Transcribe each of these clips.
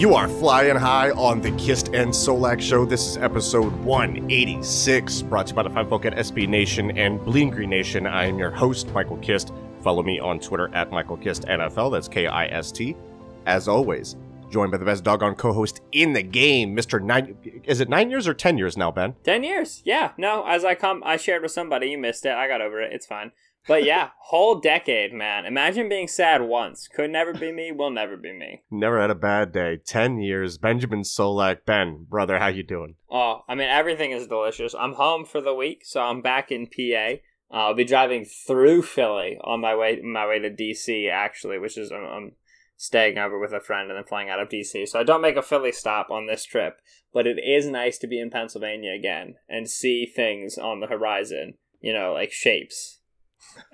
You are flying high on the Kist and Solak Show. This is episode 186, brought to you by the fine folk at SB Nation and Bleeding Green Nation. I am your host, Michael Kist. Follow me on Twitter at Michael Kist NFL. That's K I S T. As always, joined by the best doggone co-host in the game, Mr. Nine. Is it nine years or ten years now, Ben? Ten years. Yeah. No, as I come, I shared with somebody. You missed it. I got over it. It's fine. But yeah, whole decade, man. Imagine being sad once. Could never be me. Will never be me. Never had a bad day. Ten years. Benjamin Solak. Ben, brother, how you doing? Oh, I mean, everything is delicious. I'm home for the week, so I'm back in PA. Uh, I'll be driving through Philly on my way my way to DC actually, which is I'm, I'm staying over with a friend and then flying out of DC. So I don't make a Philly stop on this trip, but it is nice to be in Pennsylvania again and see things on the horizon. You know, like shapes,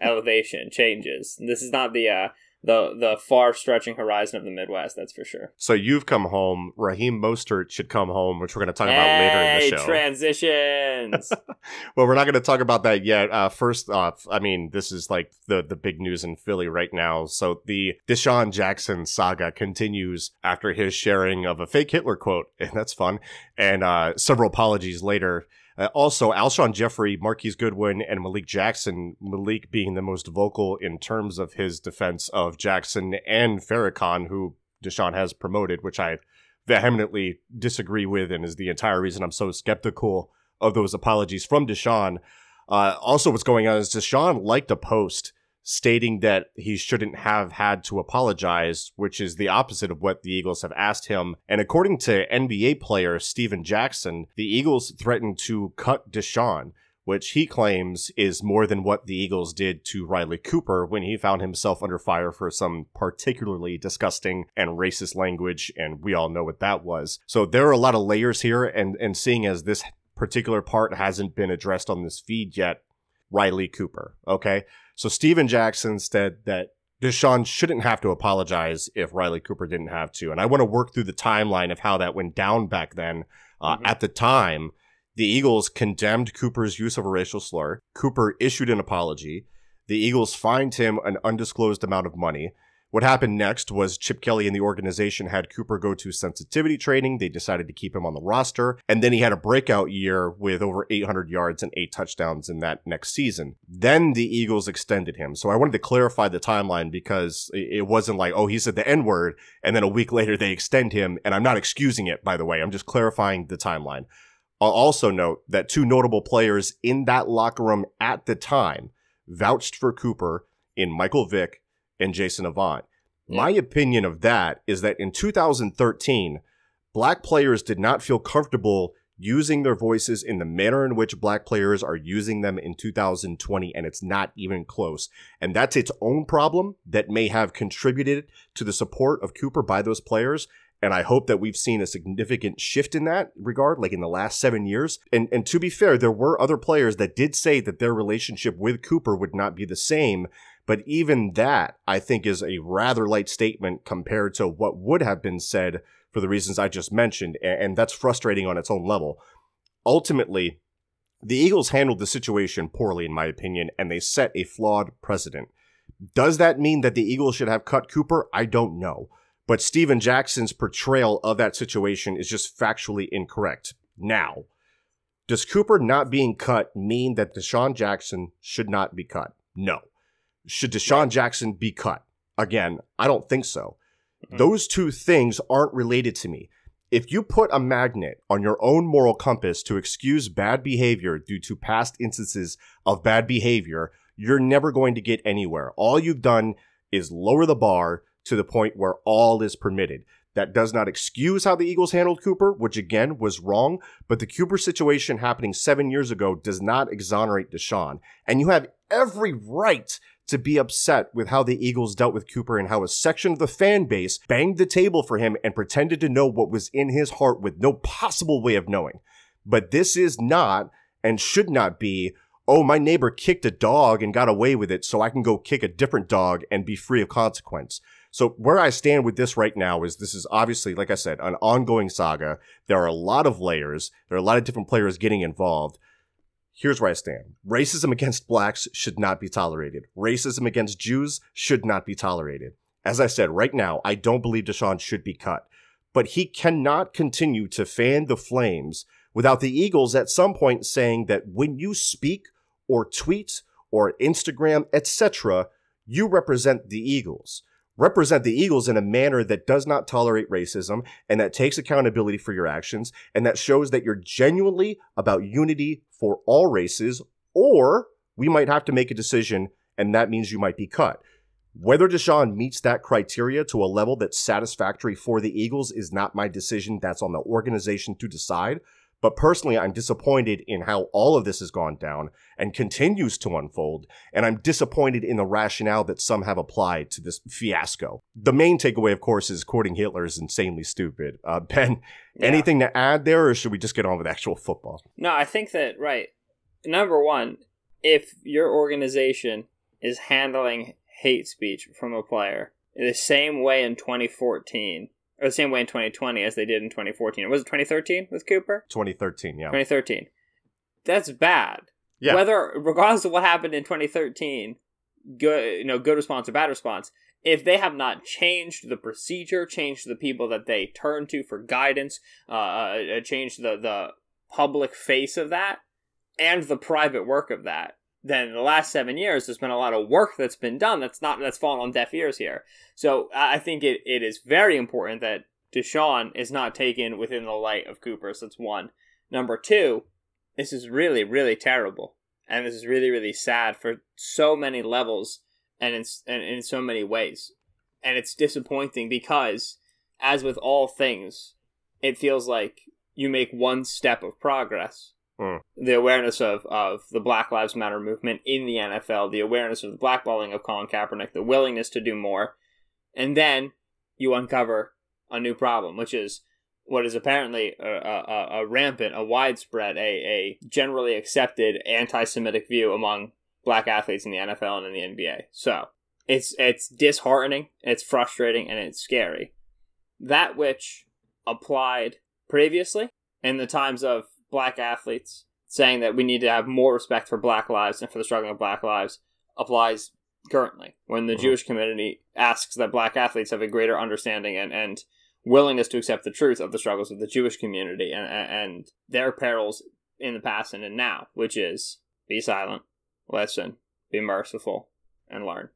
elevation changes. This is not the uh, the the far stretching horizon of the Midwest. That's for sure. So you've come home. Raheem Mostert should come home, which we're going to talk about later in the show. transitions. well, we're not going to talk about that yet. Uh, first off, I mean, this is like the the big news in Philly right now. So the DeSean Jackson saga continues after his sharing of a fake Hitler quote, and that's fun. And uh, several apologies later. Uh, also, Alshon Jeffery, Marquise Goodwin, and Malik Jackson. Malik being the most vocal in terms of his defense of Jackson and Farrakhan, who DeSean has promoted, which I vehemently disagree with, and is the entire reason I'm so skeptical of those apologies from DeSean. Uh, also, what's going on is DeSean liked a post stating that he shouldn't have had to apologize, which is the opposite of what the Eagles have asked him. And according to NBA player Stephen Jackson, the Eagles threatened to cut DeSean. Which he claims is more than what the Eagles did to Riley Cooper when he found himself under fire for some particularly disgusting and racist language, and we all know what that was. So there are a lot of layers here, and, and seeing as this particular part hasn't been addressed on this feed yet, Riley Cooper. Okay. So Stephen Jackson said that DeSean shouldn't have to apologize if Riley Cooper didn't have to. And I want to work through the timeline of how that went down back then. Uh, Mhm. At the time, the Eagles condemned Cooper's use of a racial slur. Cooper issued an apology. The Eagles fined him an undisclosed amount of money. What happened next was Chip Kelly and the organization had Cooper go to sensitivity training. They decided to keep him on the roster. And then he had a breakout year with over 800 yards and eight touchdowns in that next season. Then the Eagles extended him. So I wanted to clarify the timeline because it wasn't like, oh, he said the N word. And then a week later they extend him. And I'm not excusing it, by the way. I'm just clarifying the timeline. I'll also note that two notable players in that locker room at the time vouched for Cooper in Michael Vick and Jason Avant. My opinion of that is that in 2013, black players did not feel comfortable using their voices in the manner in which black players are using them in 2020, and it's not even close. And that's its own problem that may have contributed to the support of Cooper by those players. And I hope that we've seen a significant shift in that regard, like in the last seven years. And and to be fair, there were other players that did say that their relationship with Cooper would not be the same. But even that, I think, is a rather light statement compared to what would have been said for the reasons I just mentioned. And that's frustrating on its own level. Ultimately, the Eagles handled the situation poorly, in my opinion, and they set a flawed precedent. Does that mean that the Eagles should have cut Cooper? I don't know. But Stephen Jackson's portrayal of that situation is just factually incorrect. Now, does Cooper not being cut mean that DeSean Jackson should not be cut? No. Should DeSean Jackson be cut? Again, I don't think so. Mhm. Those two things aren't related to me. If you put a magnet on your own moral compass to excuse bad behavior due to past instances of bad behavior, you're never going to get anywhere. All you've done is lower the bar to the point where all is permitted. That does not excuse how the Eagles handled Cooper, which again was wrong, but the Cooper situation happening seven years ago does not exonerate DeSean. And you have every right to be upset with how the Eagles dealt with Cooper and how a section of the fan base banged the table for him and pretended to know what was in his heart with no possible way of knowing. But this is not and should not be, oh, my neighbor kicked a dog and got away with it, so I can go kick a different dog and be free of consequence. So where I stand with this right now is this is obviously, like I said, an ongoing saga. There are a lot of layers. There are a lot of different players getting involved. Here's where I stand. Racism against blacks should not be tolerated. Racism against Jews should not be tolerated. As I said, right now, I don't believe DeSean should be cut. But he cannot continue to fan the flames without the Eagles at some point saying that when you speak or tweet or Instagram, etc., you represent the Eagles. Represent the Eagles in a manner that does not tolerate racism and that takes accountability for your actions and that shows that you're genuinely about unity for all races, or we might have to make a decision and that means you might be cut. Whether DeSean meets that criteria to a level that's satisfactory for the Eagles is not my decision. That's on the organization to decide. But personally, I'm disappointed in how all of this has gone down and continues to unfold. And I'm disappointed in the rationale that some have applied to this fiasco. The main takeaway, of course, is courting Hitler is insanely stupid. Uh, ben, Yeah. anything to add there, or should we just get on with actual football? No, I think that right. Number one, if your organization is handling hate speech from a player in the same way in 2014 or the same way in 2020 as they did in 2014, was it 2013 with Cooper? 2013, yeah. 2013. That's bad. Yeah. Whether, regardless of what happened in 2013, good, you know, good response or bad response, if they have not changed the procedure, changed the people that they turn to for guidance, uh, uh, changed the the public face of that, and the private work of that, then in the last seven years, there's been a lot of work that's been done that's not that's fallen on deaf ears here. So I think it, it is very important that DeSean is not taken within the light of Cooper. That's one. Number two, this is really, really terrible. And this is really, really sad for so many levels and in, and in so many ways. And it's disappointing because, as with all things, it feels like you make one step of progress. Hmm. The awareness of, of the Black Lives Matter movement in the NFL, the awareness of the blackballing of Colin Kaepernick, the willingness to do more. And then you uncover a new problem, which is what is apparently a, a, a rampant, a widespread, a, a generally accepted anti-Semitic view among black athletes in the NFL and in the NBA. So it's it's disheartening, it's frustrating, and it's scary. That which applied previously in the times of black athletes saying that we need to have more respect for black lives and for the struggle of black lives applies currently when the Mhm. Jewish community asks that black athletes have a greater understanding and, and willingness to accept the truth of the struggles of the Jewish community and, and, and their perils in the past and in now, which is be silent, listen, be merciful, and learn.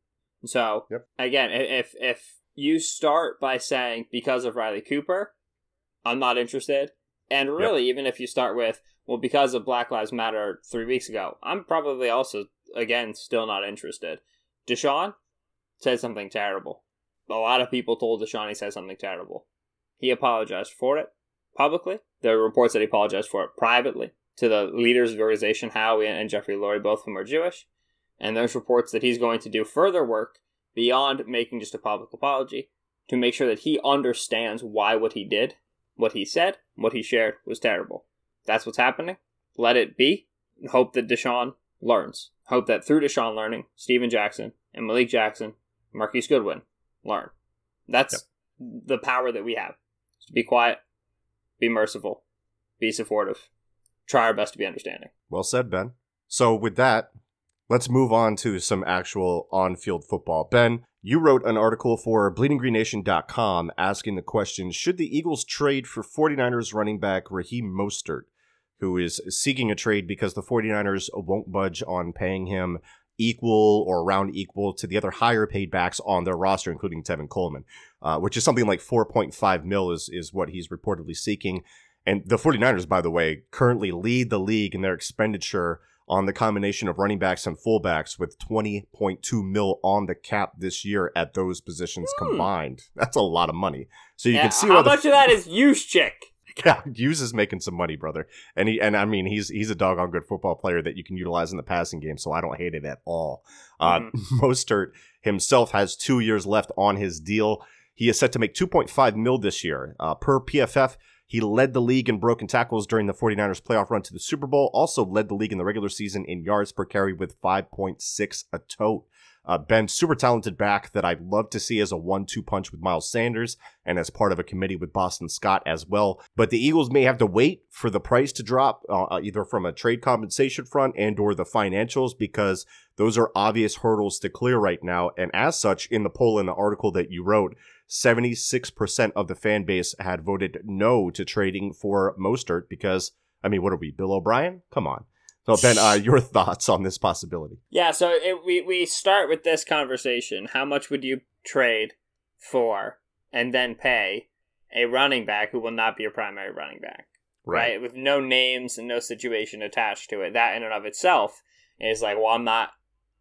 So Yep. again, if if you start by saying because of Riley Cooper, I'm not interested, and really even if you start with well because of Black Lives Matter three weeks ago, I'm probably also again still not interested. DeSean said something terrible. A lot of people told DeSean he said something terrible. He apologized for it publicly. There are reports that he apologized for it privately to the leaders of the organization, Howie and Jeffrey Lurie, both of whom are Jewish. And there's reports that he's going to do further work beyond making just a public apology to make sure that he understands why what he did, what he said, what he shared was terrible. That's what's happening. Let it be. Hope that DeSean learns. Hope that through DeSean learning, Stephen Jackson and Malik Jackson, Marquise Goodwin learn. That's the power that we have. To be quiet, be merciful, be supportive, try our best to be understanding. Well said, Ben. So with that, let's move on to some actual on-field football. Ben, you wrote an article for bleedinggreennation.com asking the question, should the Eagles trade for 49ers running back Raheem Mostert, who is seeking a trade because the 49ers won't budge on paying him equal or around equal to the other higher paid backs on their roster, including Tevin Coleman, uh, which is something like 4.5 mil is, is what he's reportedly seeking. And the 49ers, by the way, currently lead the league in their expenditure on the combination of running backs and fullbacks with 20.2 mil on the cap this year at those positions hmm. combined. That's a lot of money. So you yeah, can see how much of that is Juszczyk. Yeah, Juice is making some money, brother, and he and I mean he's he's a doggone good football player that you can utilize in the passing game. So I don't hate it at all. Uh, mm. Mostert himself has two years left on his deal. He is set to make 2.5 mil this year. Uh, per PFF, he led the league in broken tackles during the 49ers playoff run to the Super Bowl, also led the league in the regular season in yards per carry with 5.6 a tote. Uh, ben, super talented back that I'd love to see as a one two punch with Miles Sanders and as part of a committee with Boston Scott as well. But the Eagles may have to wait for the price to drop, uh, uh either from a trade compensation front and or the financials, because those are obvious hurdles to clear right now. And as such, in the poll in the article that you wrote, 76% of the fan base had voted no to trading for Mostert because, I mean, what are we, Bill O'Brien? Come on. So, Ben, uh, your thoughts on this possibility? Yeah, so it, we, we start with this conversation. How much would you trade for and then pay a running back who will not be your primary running back? Right. right. With no names and no situation attached to it. That in and of itself is like, well, I'm not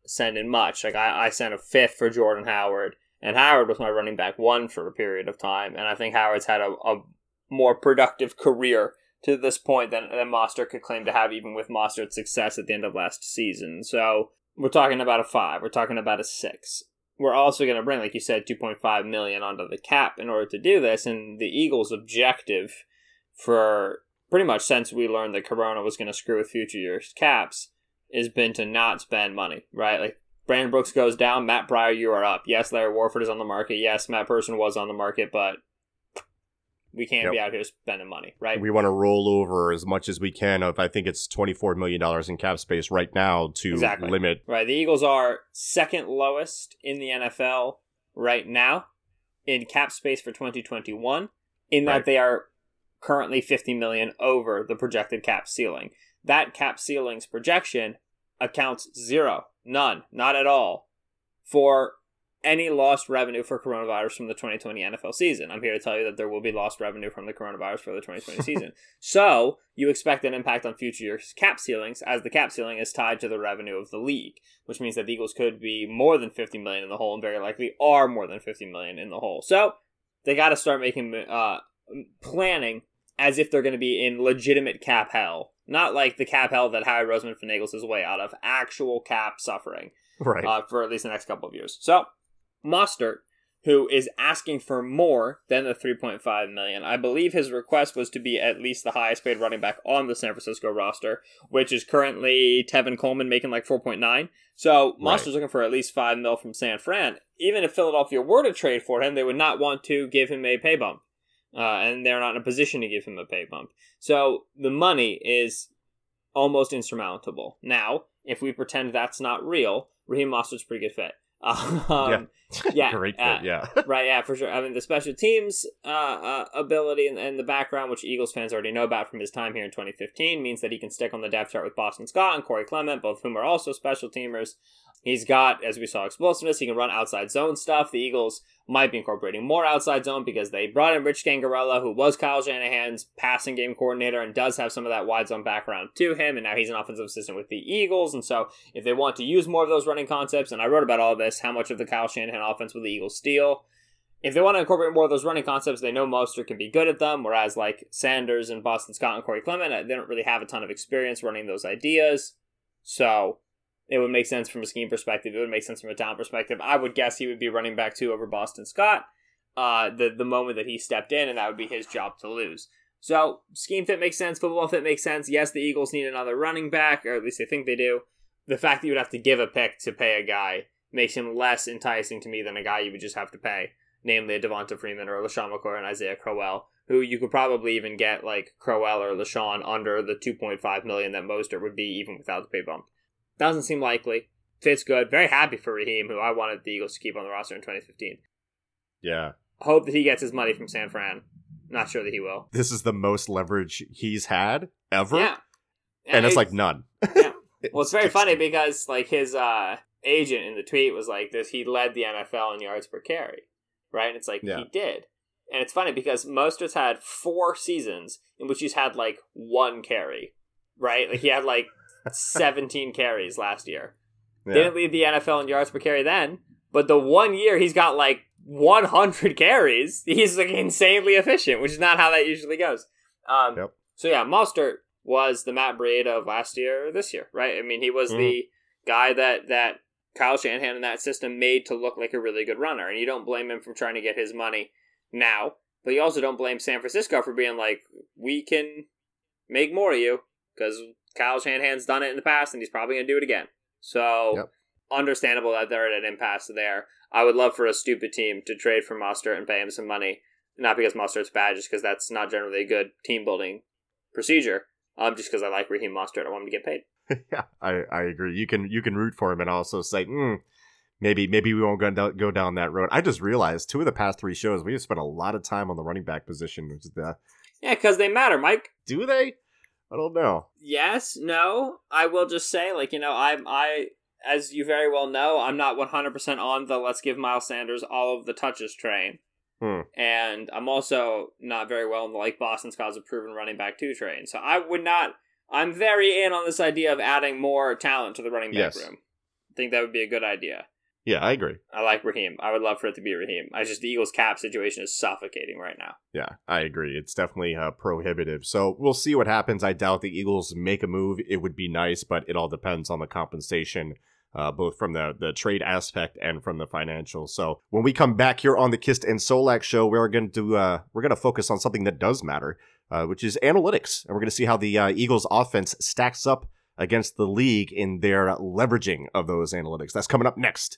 sending much. Like, I, I sent a fifth for Jordan Howard and Howard was my running back one for a period of time, and I think Howard's had a, a more productive career to this point than, than Mostert could claim to have, even with Mostert's success at the end of last season. So we're talking about a five. We're talking about a six. We're also going to bring, like you said, 2.5 million onto the cap in order to do this. And the Eagles' objective for pretty much since we learned that Corona was going to screw with future years caps has been to not spend money, right? Like Brandon Brooks goes down. Matt Pryor, you are up. Yes, Larry Warford is on the market. Yes, Matt Person was on the market, but we can't yep. be out here spending money, right? We want to roll over as much as we can of I think it's twenty four million dollars in cap space right now to exactly. limit. Right. The Eagles are second lowest in the NFL right now in cap space for twenty twenty one, in that right. they are currently fifty million over the projected cap ceiling. That cap ceiling's projection accounts zero None, not at all, for any lost revenue for coronavirus from the 2020 NFL season. I'm here to tell you that there will be lost revenue from the coronavirus for the 2020 season. So you expect an impact on future years' cap ceilings, as the cap ceiling is tied to the revenue of the league, which means that the Eagles could be more than 50 million in the hole, and very likely are more than 50 million in the hole. So they got to start making uh, planning as if they're going to be in legitimate cap hell not like the cap hell that Howie Roseman finagles his way out of, actual cap suffering. Right. Uh, for at least the next couple of years. So, Mostert, who is asking for more than the 3.5 million. I believe his request was to be at least the highest paid running back on the San Francisco roster, which is currently Tevin Coleman making like 4.9. So Mostert's right. looking for at least 5 mil from San Fran. Even if Philadelphia were to trade for him, they would not want to give him a pay bump uh, and they're not in a position to give him a pay bump. So the money is almost insurmountable. Now, if we pretend that's not real, Raheem Mostert's pretty good fit. Um, yeah, yeah, great fit. Uh, yeah, right. Yeah, for sure. I mean, the special teams uh, uh, ability and, and, the background, which Eagles fans already know about from his time here in 2015, means that he can stick on the depth chart with Boston Scott and Corey Clement, both of whom are also special teamers. He's got, as we saw, explosiveness. He can run outside zone stuff. The Eagles might be incorporating more outside zone because they brought in Rich Scangarello, who was Kyle Shanahan's passing game coordinator and does have some of that wide zone background to him. And now he's an offensive assistant with the Eagles. And so if they want to use more of those running concepts, and I wrote about all this, how much of the Kyle Shanahan offense will the Eagles steal? If they want to incorporate more of those running concepts, they know Mostert can be good at them. Whereas like Sanders and Boston Scott and Corey Clement, uh, they don't really have a ton of experience running those ideas. So it would make sense from a scheme perspective. It would make sense from a talent perspective. I would guess he would be running back two over Boston Scott. Uh, the the moment that he stepped in, and that would be his job to lose. So scheme fit makes sense. Football fit makes sense. Yes, the Eagles need another running back, or at least they think they do. The fact that you would have to give a pick to pay a guy makes him less enticing to me than a guy you would just have to pay, namely a Devonta Freeman or LeSean McCoy and Isaiah Crowell, who you could probably even get like Crowell or LeSean under the 2.5 million that Mostert would be even without the pay bump. Doesn't seem likely. Fits good. Very happy for Raheem, who I wanted the Eagles to keep on the roster in 2015. Yeah. Hope that he gets his money from San Fran. Not sure that he will. This is the most leverage he's had ever. Yeah. And, and it's, like none. yeah. Well, it's very funny because like his uh agent in the tweet was like this he led the NFL in yards per carry, right? And it's like Yeah. he did. And it's funny because Mostert's had four seasons in which he's had like one carry, right? Like he had like 17 carries last year. Yeah. Didn't lead the NFL in yards per carry then, but the one year he's got like 100 carries. He's like insanely efficient, which is not how that usually goes. Um, Yep. So yeah, Mostert was the Matt Breida of last year or this year, right? I mean, he was the guy that that Kyle Shanahan and that system made to look like a really good runner, and you don't blame him for trying to get his money now, but you also don't blame San Francisco for being like, we can make more of you because Kyle Shanahan's done it in the past, and he's probably going to do it again. So Yep. understandable that they're at an impasse there. I would love for a stupid team to trade for Mostert and pay him some money, not because Mostert's bad, just because that's not generally a good team building procedure. Um, just because I like Raheem Mostert, I want him to get paid. yeah, I, I agree. You can you can root for him and also say, mm, maybe maybe we won't go down, go down that road. I just realized two of the past three shows we have spent a lot of time on the running back position. Which is the Yeah, because they matter, Mike. do they? I don't know. Yes, no. I will just say, like you know, I'm I as you very well know, I'm not 100 percent on the let's give Miles Sanders all of the touches train. Hmm. And I'm also not very well in the like Boston Scott's a proven running back two train. So I would not. I'm very in on this idea of adding more talent to the running back Yes. room. I think that would be a good idea. Yeah, I agree. I like Raheem. I would love for it to be Raheem. I just the Eagles cap situation is suffocating right now. Yeah, I agree. It's definitely uh, prohibitive. So we'll see what happens. I doubt the Eagles make a move. It would be nice, but it all depends on the compensation, uh, both from the, the trade aspect and from the financial. So when we come back here on the Kist and Solak show, we're going to uh, we're going to focus on something that does matter, uh, which is analytics, and we're going to see how the uh, Eagles offense stacks up against the league in their leveraging of those analytics. That's coming up next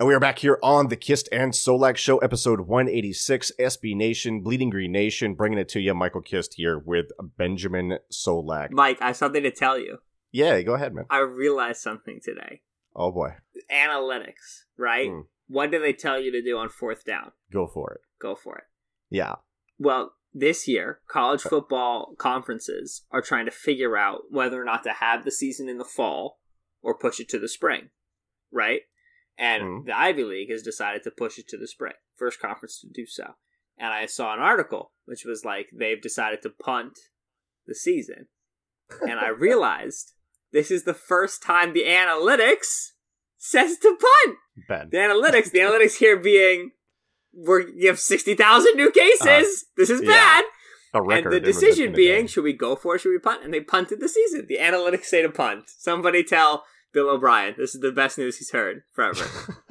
And we are back here on the Kist and Solak Show, episode 186, SB Nation, Bleeding Green Nation, bringing it to you. Michael Kist here with Benjamin Solak. Mike, I have something to tell you. Yeah, go ahead, man. I realized something today. Oh boy, Analytics, right? Hmm. What do they tell you to do on fourth down? go for it. Go for it. Yeah. Well, this year, college football conferences are trying to figure out whether or not to have the season in the fall or push it to the spring, right? And Mhm. the Ivy League has decided to push it to the spring, first conference to do so. And I saw an article which was like they've decided to punt the season, and I realized this is the first time the analytics says to punt. Ben. The analytics, the analytics here being we're you have sixty thousand new cases. this is yeah. bad. A And the decision being, should we go for it? Should we punt? And they punted the season. The analytics say to punt. Somebody tell Bill O'Brien this is the best news he's heard forever.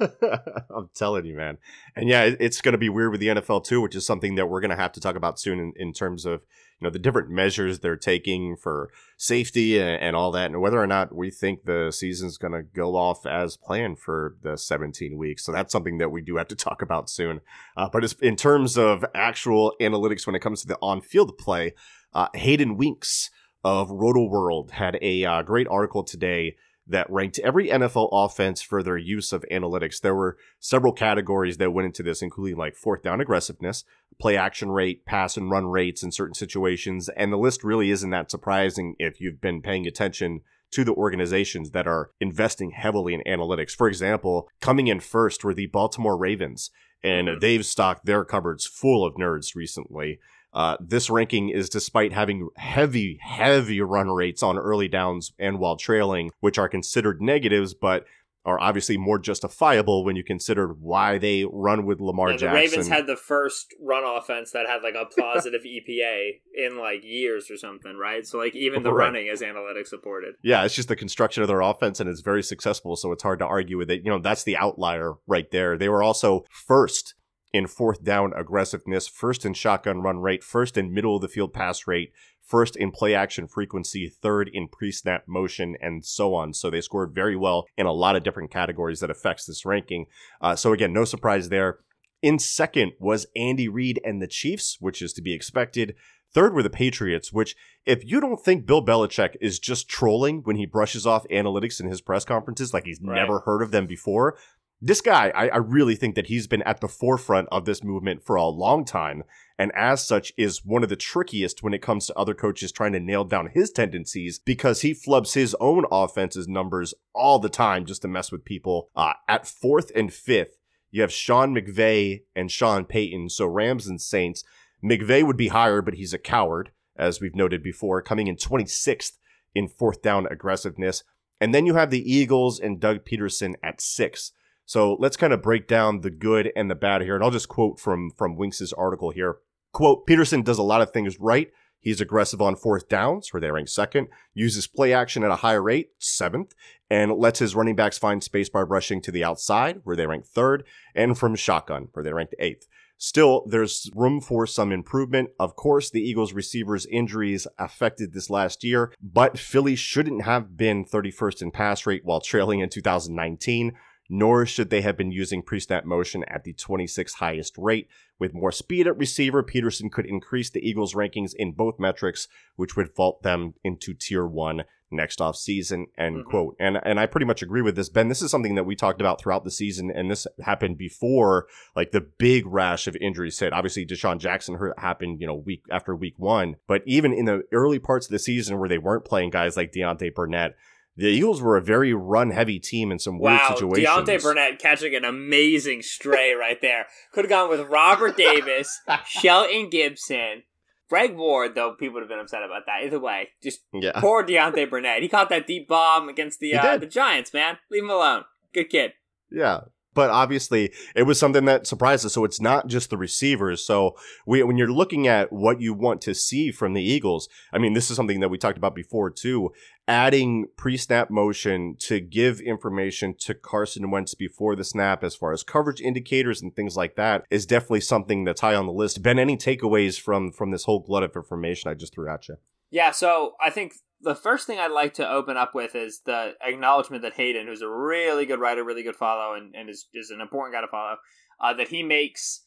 I'm telling you, man. And yeah, it's going to be weird with the NFL too, which is something that we're going to have to talk about soon in, in terms of you know the different measures they're taking for safety and, and all that, and whether or not we think the season's going to go off as planned for the 17 weeks. So that's something that we do have to talk about soon. Uh, but in terms of actual analytics, when it comes to the on-field play, uh, Hayden Winks of Rotoworld had a uh, great article today that ranked every NFL offense for their use of analytics. There were several categories that went into this, including like fourth down aggressiveness, play action rate, pass and run rates in certain situations. And the list really isn't that surprising if you've been paying attention to the organizations that are investing heavily in analytics. For example, coming in first were the Baltimore Ravens, and Mhm. they've stocked their cupboards full of nerds recently. Uh, this ranking is despite having heavy, heavy run rates on early downs and while trailing, which are considered negatives, but are obviously more justifiable when you consider why they run with Lamar Yeah, the Jackson. Ravens had the first run offense that had like a positive EPA in like years or something, right? So like even the Right. running is analytics supported. yeah, it's just the construction of their offense, and it's very successful. So it's hard to argue with it. You know, that's the outlier right there. They were also first in fourth down aggressiveness, first in shotgun run rate, first in middle of the field pass rate, first in play action frequency, third in pre snap motion, and so on. So they scored very well in a lot of different categories that affects this ranking. Uh, so again, no surprise there. In second was Andy Reid and the Chiefs, which is to be expected. Third were the Patriots, which, if you don't think Bill Belichick is just trolling when he brushes off analytics in his press conferences like he's Right. never heard of them before, this guy, I, I really think that he's been at the forefront of this movement for a long time, and as such is one of the trickiest when it comes to other coaches trying to nail down his tendencies because he flubs his own offense's numbers all the time just to mess with people. Uh, at fourth and fifth, you have Sean McVay and Sean Payton, so Rams and Saints. McVay would be higher, but he's a coward, as we've noted before, coming in 26th in fourth down aggressiveness. And then you have the Eagles and Doug Pederson at six. So let's kind of break down the good and the bad here. And I'll just quote from from Winks' article here. Quote, Pederson does a lot of things right. He's aggressive on fourth downs, where they rank second, uses play action at a higher rate, seventh, and lets his running backs find space by rushing to the outside, where they rank third, and from shotgun, where they ranked eighth. Still, there's room for some improvement. Of course, the Eagles' receivers' injuries affected this last year, but Philly shouldn't have been 31st in pass rate while trailing in 2019, nor should they have been using pre snap motion at the 26th highest rate. With more speed at receiver, Pederson could increase the Eagles' rankings in both metrics, which would vault them into tier one next off season. End Mhm. quote. And and I pretty much agree with this, Ben. This is something that we talked about throughout the season, and this happened before like the big rash of injuries hit. Obviously, DeSean Jackson hurt happened, you know, week after week one. But even in the early parts of the season where they weren't playing guys like Deontay Burnett, the Eagles were a very run heavy team in some weird Wow, situations. Deontay Burnett catching an amazing stray right there. Could have gone with Robert Davis, Shelton Gibson, Greg Ward. Though people would have been upset about that. Either way, just Yeah. poor Deontay Burnett. He caught that deep bomb against the uh, the Giants. Man, leave him alone. Good kid. Yeah. But obviously, it was something that surprised us. So it's not just the receivers. So we, when you're looking at what you want to see from the Eagles, I mean, this is something that we talked about before too. Adding pre-snap motion to give information to Carson Wentz before the snap, as far as coverage indicators and things like that, is definitely something that's high on the list. Ben, any takeaways from from this whole glut of information I just threw at you? Yeah, so I think the first thing I'd like to open up with is the acknowledgement that Hayden, who's a really good writer, really good follow, and, and is, is an important guy to follow, uh, that he makes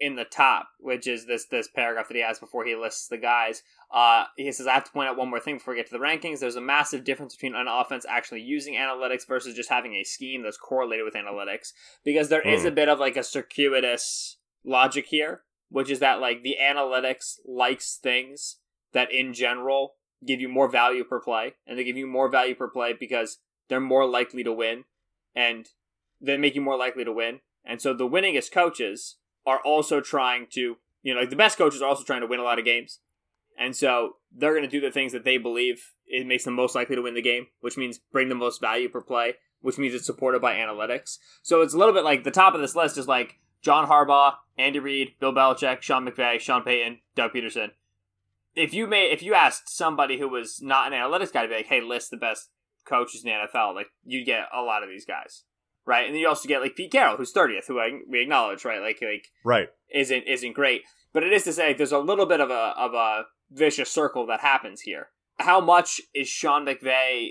in the top, which is this this paragraph that he has before he lists the guys. Uh, he says, I have to point out one more thing before we get to the rankings. There's a massive difference between an offense actually using analytics versus just having a scheme that's correlated with analytics. Because there is Hmm. a bit of like a circuitous logic here, which is that like the analytics likes things that in general give you more value per play, and they give you more value per play because they're more likely to win. And they make you more likely to win. And so the winningest coaches are also trying to, you know, like the best coaches are also trying to win a lot of games. And so they're going to do the things that they believe it makes them most likely to win the game, which means bring the most value per play, which means it's supported by analytics. So it's a little bit like the top of this list is like John Harbaugh, Andy Reid, Bill Belichick, Sean McVay, Sean Payton, Doug Pederson. If you made if you asked somebody who was not an analytics guy to be like, hey, list the best coaches in the NFL, like you'd get a lot of these guys, right? And then you also get like Pete Carroll, who's thirtieth, who I, we acknowledge, right? Like like right isn't isn't great, but it is to say there's a little bit of a of a vicious circle that happens here. How much is Sean McVay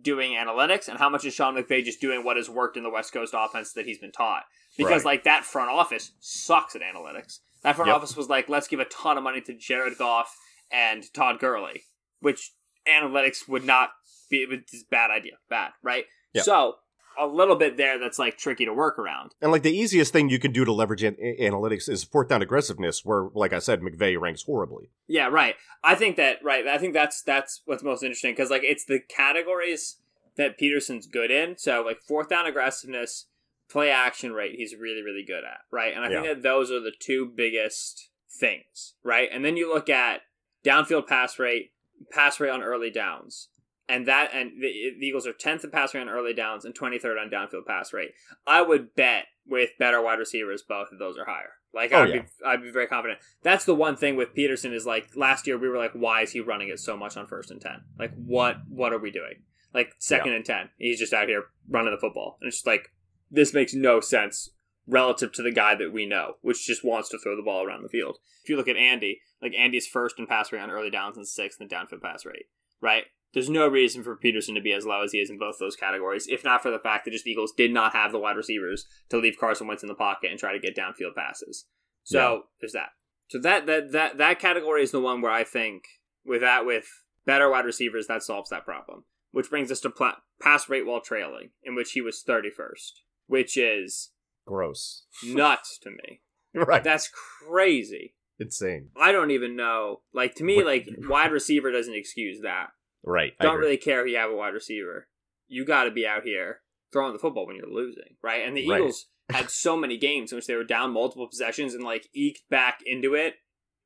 doing analytics, and how much is Sean McVay just doing what has worked in the West Coast offense that he's been taught? Because Right. like that front office sucks at analytics. That front Yep. office was like, let's give a ton of money to Jared Goff and Todd Gurley, which analytics would not be. It's a bad idea, bad, right? Yep. So a little bit there that's like tricky to work around. And like the easiest thing you can do to leverage an- analytics is fourth down aggressiveness, where, like I said, McVay ranks horribly. Yeah, right. I think that right. I think that's that's what's most interesting because like it's the categories that Pederson's good in. So like fourth down aggressiveness, play action rate, he's really really good at. Right, and I think that those are the two biggest things. Right, and then you look at downfield pass rate, pass rate on early downs. And that and the, the Eagles are tenth in pass rate on early downs and twenty third on downfield pass rate. I would bet with better wide receivers, both of those are higher. Like Oh, I'd yeah. be I'd be very confident. That's the one thing with Pederson is like last year we were like, why is he running it so much on first and ten? Like what what are we doing? Like second and ten, he's just out here running the football, and it's just like this makes no sense relative to the guy that we know, which just wants to throw the ball around the field. If you look at Andy, like Andy's first in pass rate on early downs and sixth in downfield pass rate, right? There's no reason for Pederson to be as low as he is in both those categories, if not for the fact that just the Eagles did not have the wide receivers to leave Carson Wentz in the pocket and try to get downfield passes. So Yeah. there's that. So that that that that category is the one where I think with that with better wide receivers that solves that problem. Which brings us to pla- pass rate while trailing, in which he was 31st, which is Gross. nuts to me. right. That's crazy. Insane. I don't even know. Like to me, What- like wide receiver doesn't excuse that. Right. I Don't really care if you have a wide receiver. You got to be out here throwing the football when you're losing, right? And the Right. Eagles had so many games in which they were down multiple possessions and like eked back into it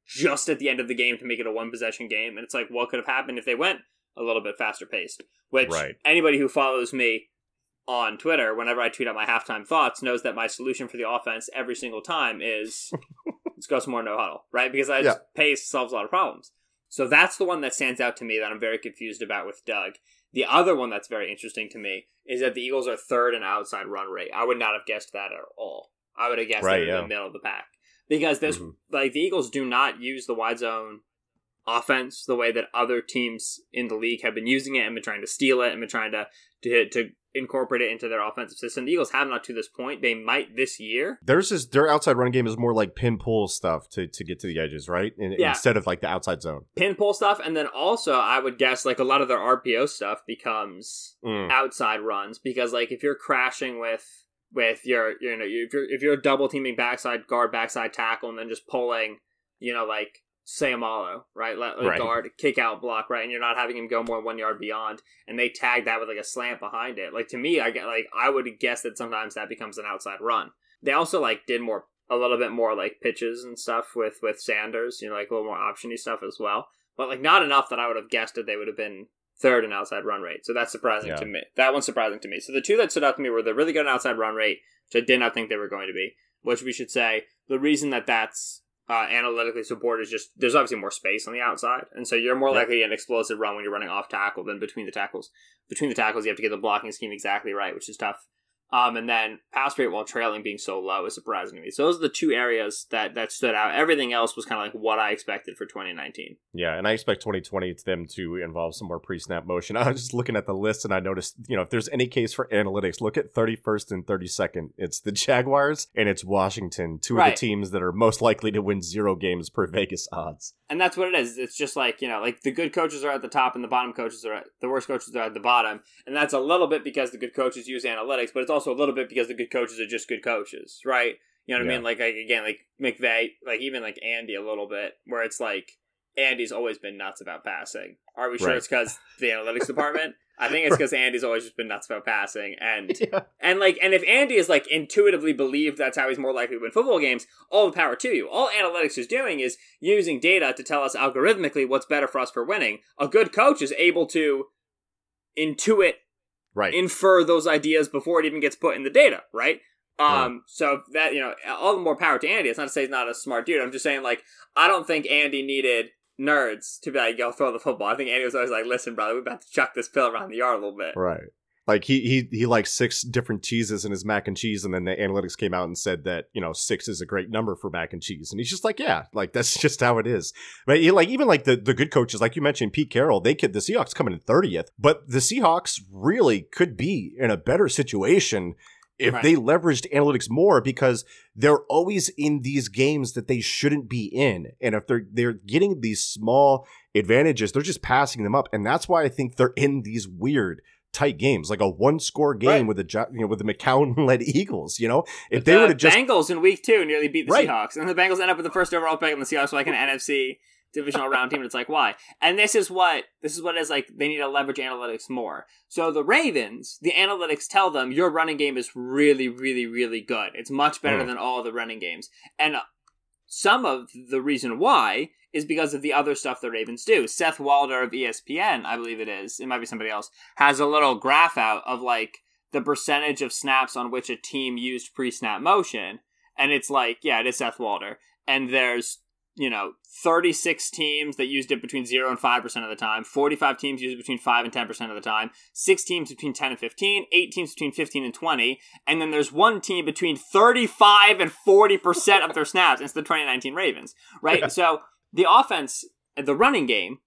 just at the end of the game to make it a one possession game. And it's like, what could have happened if they went a little bit faster paced? Which Right. anybody who follows me on Twitter, whenever I tweet out my halftime thoughts, knows that my solution for the offense every single time is let's go some more no huddle, right? Because I just pace solves a lot of problems. So that's the one that stands out to me that I'm very confused about with Doug. The other one that's very interesting to me is that the Eagles are third in outside run rate. I would not have guessed that at all. I would have guessed Right, they're in the middle of the pack because this Mhm. like the Eagles do not use the wide zone offense the way that other teams in the league have been using it and been trying to steal it and been trying to to, to incorporate it into their offensive system. The Eagles have not to this point. They might this year. Theirs is their outside running game is more like pin pull stuff to, to get to the edges, right? And, Yeah. Instead of like the outside zone. Pin pull stuff, and then also I would guess like a lot of their RPO stuff becomes Mm. outside runs because like if you're crashing with with your you know if you're if you're double teaming backside guard backside tackle and then just pulling you know like Seumalo right let like Right. guard kick out block right and you're not having him go more than one yard beyond and they tag that with like a slant behind it like to me I get like I would guess that sometimes that becomes an outside run they also like did more a little bit more like pitches and stuff with with Sanders you know like a little more optiony stuff as well but like not enough that I would have guessed that they would have been third in outside run rate. So that's surprising Yeah. to me. That one's surprising to me. So the two that stood out to me were the really good outside run rate, which I did not think they were going to be. Which we should say the reason that that's uh, analytically supported is just there's obviously more space on the outside, and so you're more Yeah. likely an explosive run when you're running off tackle than between the tackles. Between the tackles, you have to get the blocking scheme exactly right, which is tough. Um, and then pass rate while trailing being so low is surprising to me. So those are the two areas that that stood out. Everything else was kind of like what I expected for 2019. Yeah, and I expect 2020 to them to involve some more pre-snap motion. I was just looking at the list and I noticed, you know, if there's any case for analytics, look at 31st and 32nd. It's the Jaguars and it's Washington, two of the teams that are most likely to win zero games per Vegas odds. and that's what it is. It's just like you know, like the good coaches are at the top, and the bottom coaches are at the worst coaches are at the bottom, and that's a little bit because the good coaches use analytics, but it's also a little bit because the good coaches are just good coaches, right? You know what I mean? Like, like again, like McVay, like even like Andy a little bit, where it's like Andy's always been nuts about passing. Are we sure Right. it's because the analytics department? I think it's because Andy's always just been nuts about passing, and Yeah. and like, and if Andy is like intuitively believed that's how he's more likely to win football games, all the power to you. All analytics is doing is using data to tell us algorithmically what's better for us for winning. A good coach is able to intuit, Right. infer those ideas before it even gets put in the data, right? Um, so that you know, all the more power to Andy. It's not to say he's not a smart dude. I'm just saying, like, I don't think Andy needed nerds to be like, "Yo, throw the football." I think Andy was always like, "Listen, brother, we're about to chuck this pill around the yard a little bit." Right. Like he he he likes six different cheeses in his mac and cheese, and then the analytics came out and said that you know six is a great number for mac and cheese, and he's just like, yeah, like that's just how it is. But he, like even like the the good coaches, like you mentioned, Pete Carroll, they could the Seahawks coming in thirtieth, but the Seahawks really could be in a better situation if Right. they leveraged analytics more because they're always in these games that they shouldn't be in, and if they're they're getting these small advantages, they're just passing them up, and that's why I think they're in these weird tight games, like a one score game Right. with the you know with the McCown led Eagles. You know, if the they would have just Bengals in week two nearly beat the Right. Seahawks, and the Bengals end up with the first overall pick, and the Seahawks are like an NFC divisional round team. And it's like why? And this is what this is what it is like. They need to leverage analytics more. So the Ravens, the analytics tell them your running game is really, really, really good. It's much better Mm. than all the running games, and uh, some of the reason why is because of the other stuff the Ravens do. Seth Walder of ESPN, I believe it is, it might be somebody else, has a little graph out of like the percentage of snaps on which a team used pre-snap motion, and it's like, yeah, it is Seth Walder, and there's you know 36 teams that used it between 0 and 5% of the time 45 teams used it between 5 and 10% of the time 6 teams between 10 and 15 8 teams between 15 and 20 and then there's one team between 35 and 40% of their snaps. It's the 2019 ravens right? So the offense the running game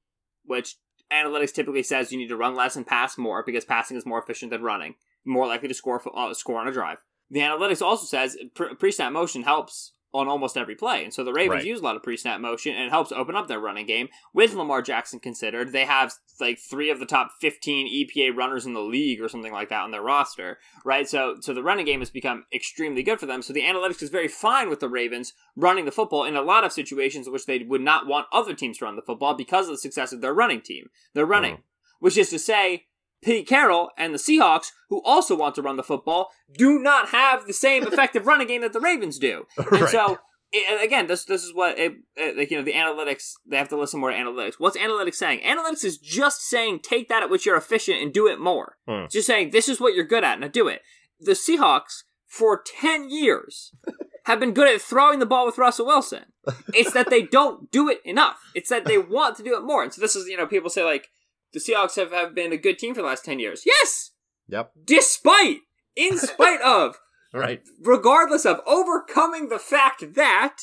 which analytics typically says you need to run less and pass more because passing is more efficient than running more likely to score uh, score on a drive. The analytics also says pre- pre-snap motion helps on almost every play. And so the Ravens Right. use a lot of pre-snap motion and it helps open up their running game. With Lamar Jackson considered, they have like three of the top 15 EPA runners in the league or something like that on their roster, right? So so the running game has become extremely good for them. So the analytics is very fine with the Ravens running the football in a lot of situations in which they would not want other teams to run the football because of the success of their running team. They're running, Mhm. which is to say Pete Carroll and the Seahawks, who also want to run the football, do not have the same effective running game that the Ravens do. And Right. so, i- and again, this this is what it, it- like you know the analytics. They have to listen more to analytics. What's analytics saying? Analytics is just saying take that at which you're efficient and do it more. Hmm. It's just saying this is what you're good at, now do it. The Seahawks for ten years have been good at throwing the ball with Russell Wilson. It's that they don't do it enough. It's that they want to do it more. And so this is you know people say like the Seahawks have, have been a good team for the last ten years. Yes, Yep. despite, in spite of, Right. regardless of overcoming the fact that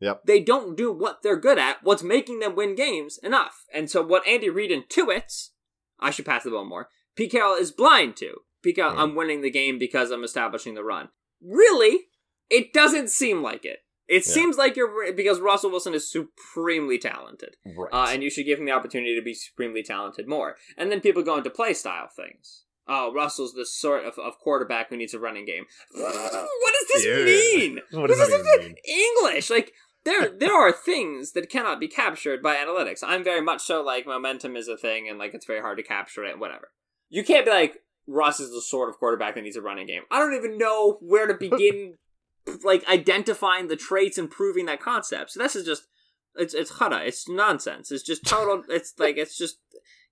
Yep. they don't do what they're good at, what's making them win games enough. And so what Andy Reid intuits, I should pass the ball more, Pete Carroll is blind to. Pete Carroll, Hmm. I'm winning the game because I'm establishing the run. Really? It doesn't seem like it. It Yeah. seems like you're because Russell Wilson is supremely talented, Right. uh, and you should give him the opportunity to be supremely talented more. And then people go into play style things. Oh, Russell's the sort of, of quarterback who needs a running game. what does this mean? What does this mean? English? Like there, there are things that cannot be captured by analytics. I'm very much so like momentum is a thing, and like it's very hard to capture it. Whatever. You can't be like Russ is the sort of quarterback that needs a running game. I don't even know where to begin, like identifying the traits and proving that concept. So this is just it's it's chada. It's nonsense. It's just total. it's like it's just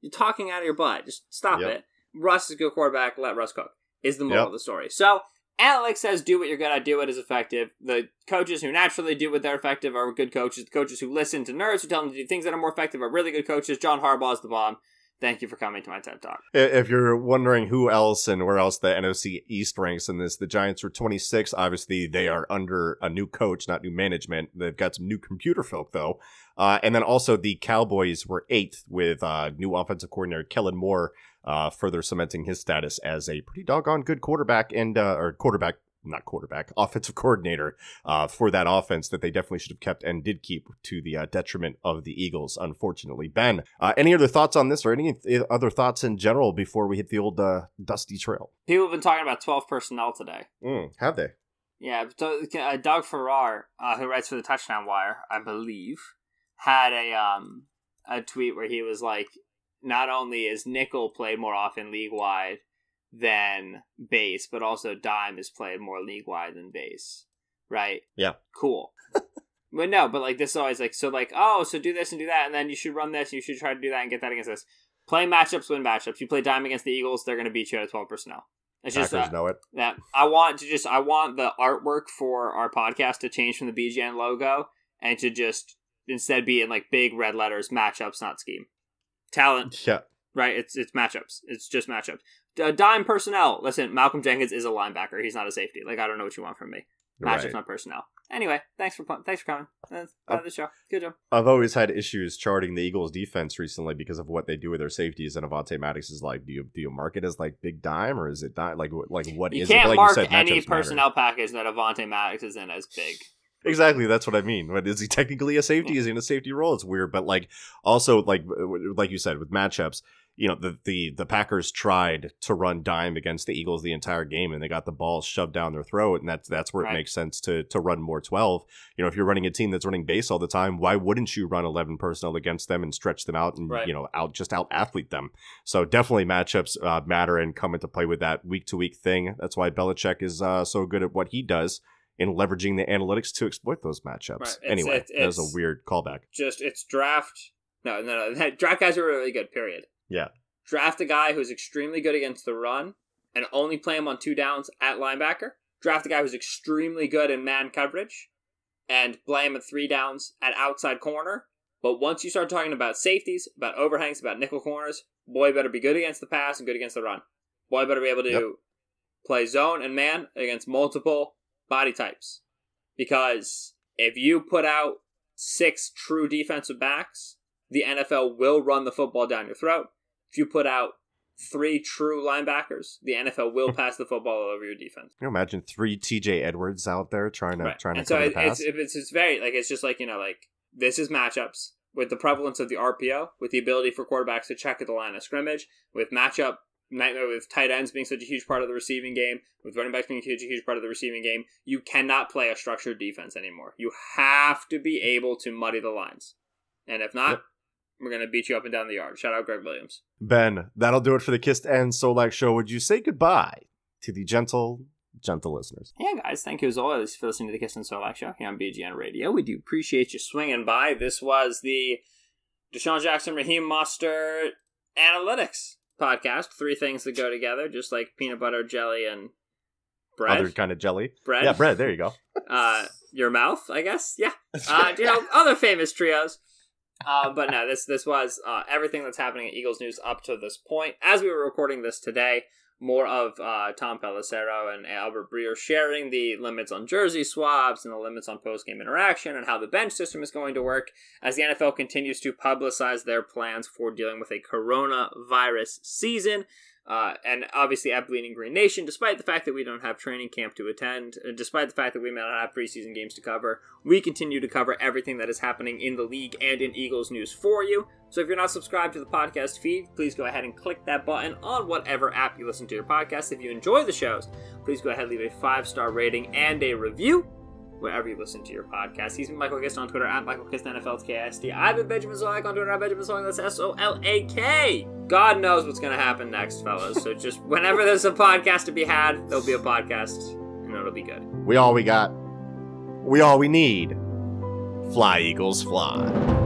you're talking out of your butt. Just stop Yep. it. Russ is a good quarterback. Let Russ cook. Is the moral Yep. of the story. So Alex says, "Do what you're good at. Do what is effective." The coaches who naturally do what they're effective are good coaches. The coaches who listen to nerds who tell them to do things that are more effective are really good coaches. John Harbaugh is the bomb. Thank you for coming to my TED Talk. If you're wondering who else and where else the NFC East ranks in this, the Giants are 26. Obviously, they are under a new coach, not new management. They've got some new computer folk, though. Uh, and then also the Cowboys were eighth with uh, new offensive coordinator Kellen Moore, uh, further cementing his status as a pretty doggone good quarterback and uh, or quarterback. Not quarterback, offensive coordinator uh, for that offense that they definitely should have kept and did keep to the uh, detriment of the Eagles, unfortunately. Ben, uh, any other thoughts on this or any th- other thoughts in general before we hit the old uh, dusty trail? People have been talking about 12 personnel today. Mm, have they? Yeah, uh, Doug Farrar, uh, who writes for the Touchdown Wire, I believe, had a um a tweet where he was like, not only is nickel played more often league wide than base, but also dime is played more league wide than base. Right? Yeah. Cool. but no, but like this is always like so like oh so do this and do that and then you should run this and you should try to do that and get that against this. Play matchups, win matchups. You play dime against the Eagles, they're going to beat you at twelve personnel. It's just Packers know it. that I want to just I want the artwork for our podcast to change from the BGN logo and to just instead be in like big red letters matchups not scheme talent Yeah. right it's it's matchups it's just matchups D- uh, dime personnel listen Malcolm Jenkins is a linebacker he's not a safety like I don't know what you want from me matchups Right. not personnel anyway thanks for thanks for coming uh, that's part the show good job I've always had issues charting the Eagles defense recently because of what they do with their safeties. And Avante Maddox is like, do you do you mark it as like big dime or is it dime? Like what- like what you is it? can't But like mark you said, any matchups matter. personnel package that Avante Maddox is in as big Exactly, that's what I mean. But is he technically a safety? Is he in a safety role? It's weird, but like also like like you said with matchups, you know the the the Packers tried to run dime against the Eagles the entire game, and they got the ball shoved down their throat, and that's that's where it makes sense to to run more twelve. You know, if you're running a team that's running base all the time, why wouldn't you run eleven personnel against them and stretch them out and Right. you know out just out athlete them? So definitely matchups uh, matter and come into play with that week to week thing. That's why Belichick is uh, so good at what he does in leveraging the analytics to exploit those matchups. Right. Anyway, it's- that was a weird callback. just it's draft. No, no, no. Draft guys are really good. Period. Yeah. Draft a guy who's extremely good against the run and only play him on two downs at linebacker. Draft a guy who's extremely good in man coverage and play him at three downs at outside corner. But once you start talking about safeties, about overhangs, about nickel corners, boy better be good against the pass and good against the run. Boy better be able to Yep. play zone and man against multiple body types. Because if you put out six true defensive backs, the NFL will run the football down your throat. If you put out three true linebackers, the NFL will hmm. pass the football all over your defense. Can you imagine three TJ Edwards out there trying to Right. trying to so cover it, the pass? it's, it's it's very like it's just like you know like this is matchups with the prevalence of the RPO, with the ability for quarterbacks to check at the line of scrimmage, with matchup nightmare with tight ends being such a huge part of the receiving game, with running backs being such a huge part of the receiving game. You cannot play a structured defense anymore. You have to be able to muddy the lines, and if not. Yep. We're gonna beat you up and down the yard. Shout out Gregg Williams. ben, that'll do it for the Kist and Solak show. Would you say goodbye to the gentle, gentle listeners? Yeah, guys, thank you as always for listening to the Kist and Solak Show here on BGN Radio. We do appreciate you swinging by. This was the DeSean Jackson, Raheem Mostert Analytics podcast. Three things that go together, just like peanut butter, jelly, and bread. Other kind of jelly. bread. Yeah, bread. There you go. Uh, your mouth, I guess. Yeah. Uh, you know, other famous trios. Uh, but no, this this was uh, everything that's happening at Eagles news up to this point. As we were recording this today, more of uh, Tom Pelissero and Albert Breer sharing the limits on jersey swaps and the limits on post game interaction and how the bench system is going to work as the NFL continues to publicize their plans for dealing with a coronavirus season. Uh, and obviously at Bleeding Green Nation, despite the fact that we don't have training camp to attend, uh, despite the fact that we may not have preseason games to cover, we continue to cover everything that is happening in the league and in Eagles news for you. So if you're not subscribed to the podcast feed, please go ahead and click that button on whatever app you listen to your podcast. If you enjoy the shows, please go ahead and leave a five star rating and a review wherever you listen to your podcast. He's been Michael Kist on Twitter at Michael Kist NFL KST. I've been Benjamin Solak on Twitter at Benjamin Solak. That's S O L A K. God knows what's going to happen next, fellas. So just whenever there's a podcast to be had, there'll be a podcast, and it'll be good. We all we got. We all we need. Fly, Eagles, fly.